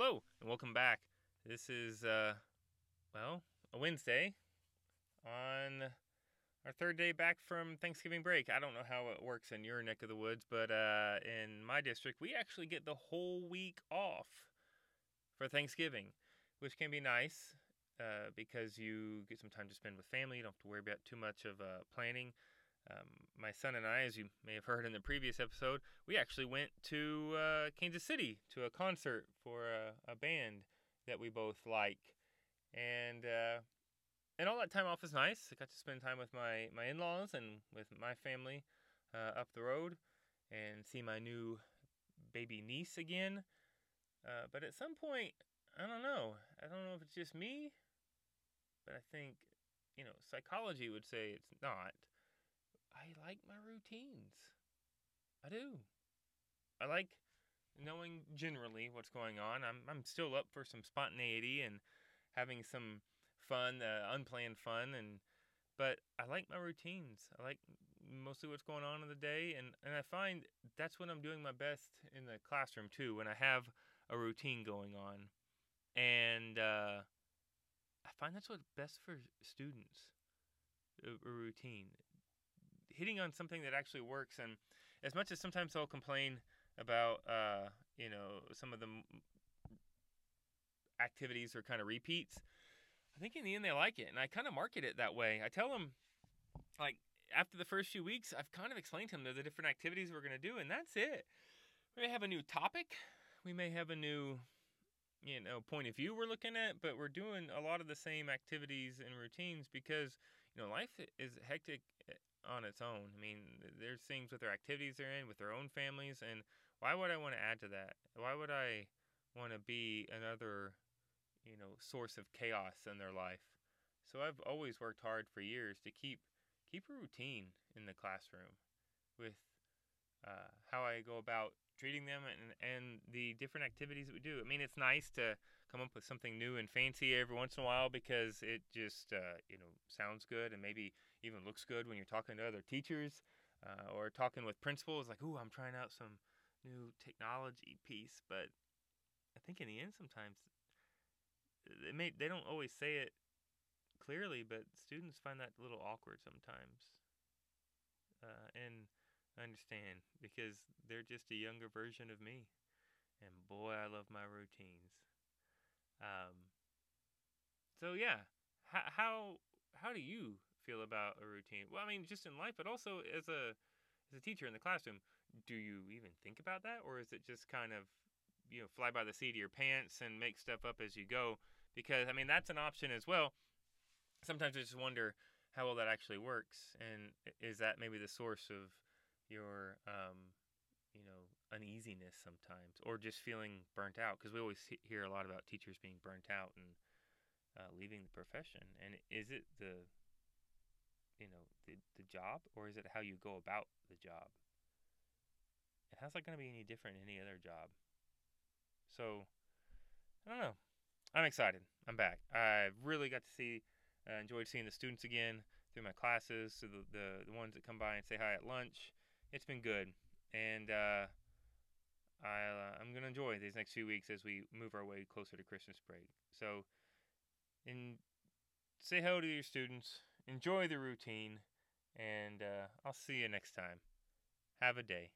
Hello and welcome back. This is uh well, a Wednesday on our third day back from Thanksgiving break. I don't know how it works in your neck of the woods, but uh in my district, we actually get the whole week off for Thanksgiving, which can be nice uh, because you get some time to spend with family. You don't have to worry about too much of uh, planning. Um, my son and I, as you may have heard in the previous episode, we actually went to uh, Kansas City to a concert for a, a, band that we both like, and uh, and all that time off is nice. I got to spend time with my my in-laws and with my family uh, up the road, and see my new baby niece again. Uh, but at some point, I don't know. I don't know if it's just me, but I think you know psychology would say it's not I like my routines. I do. I like knowing generally what's going on. I'm I'm still up for some spontaneity and having some fun, uh, unplanned fun, and but I like my routines. I like mostly what's going on in the day, and and I find that's when I'm doing my best in the classroom too. When I have a routine going on, and uh, I find that's what's best for students. A, a routine hitting on something that actually works. And as much as sometimes I'll complain about, uh, you know, some of the activities or kind of repeats, I think in the end they like it. And I kind of market it that way. I tell them, like, after the first few weeks, I've kind of explained to them the different activities we're going to do, and that's it. We may have a new topic. We may have a new you know point of view we're looking at but we're doing a lot of the same activities and routines because you know life is hectic on its own. I mean, there's things with their activities they're in, with their own families, and why would I want to add to that? Why would I want to be another, you know, source of chaos in their life? So I've always worked hard for years to keep keep a routine in the classroom with uh, how I go about treating them and, and the different activities that we do. I mean, it's nice to come up with something new and fancy every once in a while because it just, uh, you know, sounds good and maybe even looks good when you're talking to other teachers uh, or talking with principals like, ooh, I'm trying out some new technology piece. But I think in the end, sometimes they, may, they don't always say it clearly, but students find that a little awkward sometimes. Uh, and Understand because they're just a younger version of me. And boy, I love my routines. Um, so yeah, how, how how do you feel about a routine? Well, I mean, just in life, but also as a as a teacher in the classroom, do you even think about that, or is it just kind of you know fly by the seat of your pants and make stuff up as you go? Because I mean, that's an option as well. Sometimes I just wonder how well that actually works, and is that maybe the source of your um, you know uneasiness sometimes or just feeling burnt out because we always hear a lot about teachers being burnt out and uh, leaving the profession. And is it the you know the, the job or is it how you go about the job? And how's that going to be any different in any other job? So i don't know. I'm excited. I'm back. I really got to see uh, enjoyed seeing the students again through my classes so the, the, the ones that come by and say hi at lunch it's been good, and uh, I uh, I'm gonna enjoy these next few weeks as we move our way closer to Christmas break. So, in say hello to your students, enjoy the routine, and uh, I'll see you next time. Have a day.